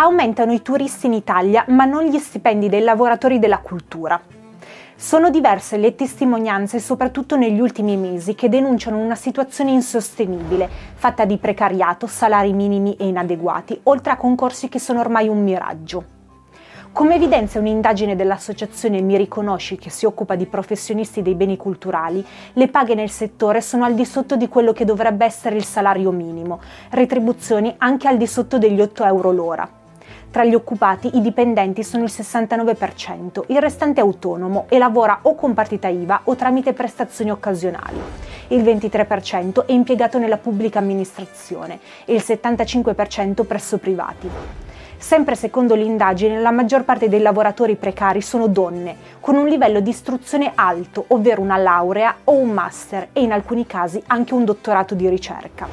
Aumentano i turisti in Italia, ma non gli stipendi dei lavoratori della cultura. Sono diverse le testimonianze, soprattutto negli ultimi mesi, che denunciano una situazione insostenibile, fatta di precariato, salari minimi e inadeguati, oltre a concorsi che sono ormai un miraggio. Come evidenzia un'indagine dell'associazione Mi Riconosci che si occupa di professionisti dei beni culturali, le paghe nel settore sono al di sotto di quello che dovrebbe essere il salario minimo, retribuzioni anche al di sotto degli 8 euro l'ora. Tra gli occupati i dipendenti sono il 69%, il restante è autonomo e lavora o con partita IVA o tramite prestazioni occasionali. Il 23% è impiegato nella pubblica amministrazione e il 75% presso privati. Sempre secondo l'indagine, la maggior parte dei lavoratori precari sono donne, con un livello di istruzione alto, ovvero una laurea o un master e in alcuni casi anche un dottorato di ricerca.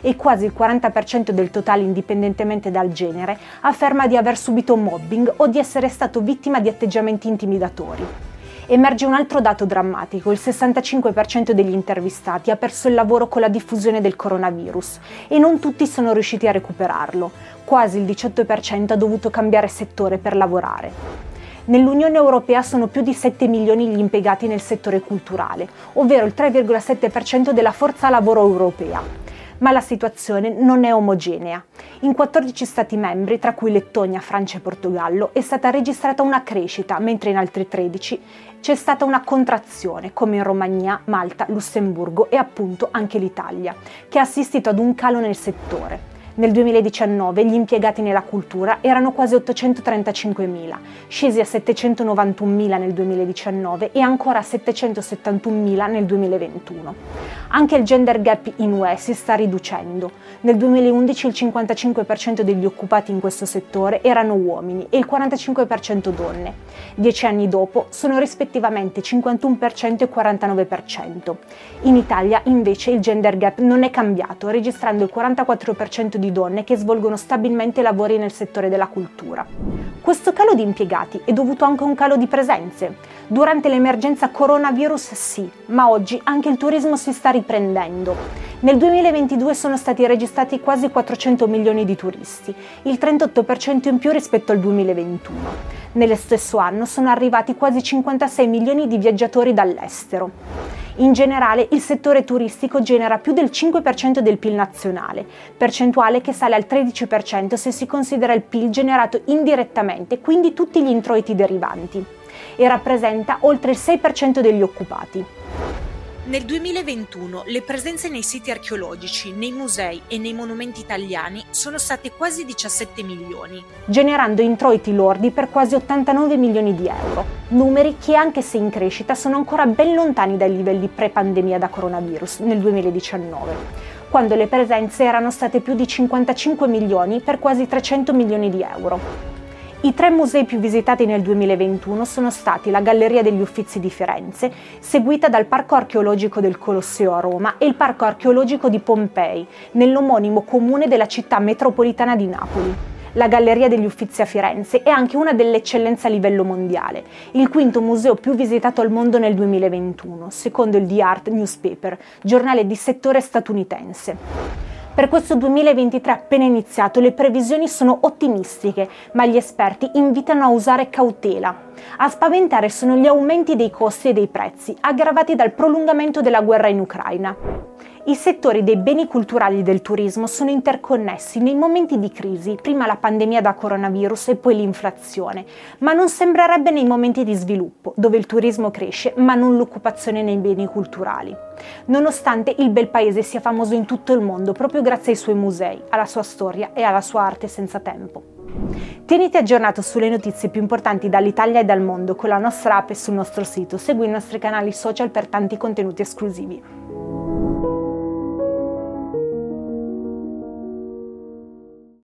E quasi il 40% del totale, indipendentemente dal genere, afferma di aver subito mobbing o di essere stato vittima di atteggiamenti intimidatori emerge un altro dato drammatico. Il 65% degli intervistati ha perso il lavoro con la diffusione del coronavirus e non tutti sono riusciti a recuperarlo. Quasi il 18% ha dovuto cambiare settore per lavorare. Nell'Unione Europea sono più di 7 milioni gli impiegati nel settore culturale, ovvero il 3,7% della forza lavoro europea ma la situazione non è omogenea. In 14 Stati membri, tra cui Lettonia, Francia e Portogallo, è stata registrata una crescita, mentre in altri 13 c'è stata una contrazione, come in Romania, Malta, Lussemburgo e appunto anche l'Italia, che ha assistito ad un calo nel settore. Nel 2019 gli impiegati nella cultura erano quasi 835.000, scesi a 791.000 nel 2019 e ancora a 771.000 nel 2021. Anche il gender gap in UE si sta riducendo. Nel 2011 il 55% degli occupati in questo settore erano uomini e il 45% donne. Dieci anni dopo sono rispettivamente 51% e 49%. In Italia invece il gender gap non è cambiato, registrando il 44% di donne che svolgono stabilmente lavori nel settore della cultura. Questo calo di impiegati è dovuto anche a un calo di presenze. Durante l'emergenza coronavirus sì, ma oggi anche il turismo si sta riprendendo. Nel 2022 sono stati registrati quasi 400 milioni di turisti, il 38% in più rispetto al 2021. Nello stesso anno sono arrivati quasi 56 milioni di viaggiatori dall'estero. In generale il settore turistico genera più del 5% del PIL nazionale, percentuale che sale al 13% se si considera il PIL generato indirettamente, quindi tutti gli introiti derivanti e rappresenta oltre il 6% degli occupati. Nel 2021 le presenze nei siti archeologici, nei musei e nei monumenti italiani sono state quasi 17 milioni, generando introiti lordi per quasi 89 milioni di euro, numeri che anche se in crescita sono ancora ben lontani dai livelli pre-pandemia da coronavirus nel 2019, quando le presenze erano state più di 55 milioni per quasi 300 milioni di euro. I tre musei più visitati nel 2021 sono stati la Galleria degli Uffizi di Firenze, seguita dal Parco archeologico del Colosseo a Roma e il Parco archeologico di Pompei, nell'omonimo comune della città metropolitana di Napoli. La Galleria degli Uffizi a Firenze è anche una delle eccellenze a livello mondiale, il quinto museo più visitato al mondo nel 2021, secondo il The Art Newspaper, giornale di settore statunitense. Per questo 2023 appena iniziato le previsioni sono ottimistiche, ma gli esperti invitano a usare cautela. A spaventare sono gli aumenti dei costi e dei prezzi, aggravati dal prolungamento della guerra in Ucraina. I settori dei beni culturali e del turismo sono interconnessi nei momenti di crisi, prima la pandemia da coronavirus e poi l'inflazione, ma non sembrerebbe nei momenti di sviluppo, dove il turismo cresce ma non l'occupazione nei beni culturali. Nonostante il bel paese sia famoso in tutto il mondo proprio grazie ai suoi musei, alla sua storia e alla sua arte senza tempo. Tieniti aggiornato sulle notizie più importanti dall'Italia e dal mondo con la nostra app e sul nostro sito. Segui i nostri canali social per tanti contenuti esclusivi.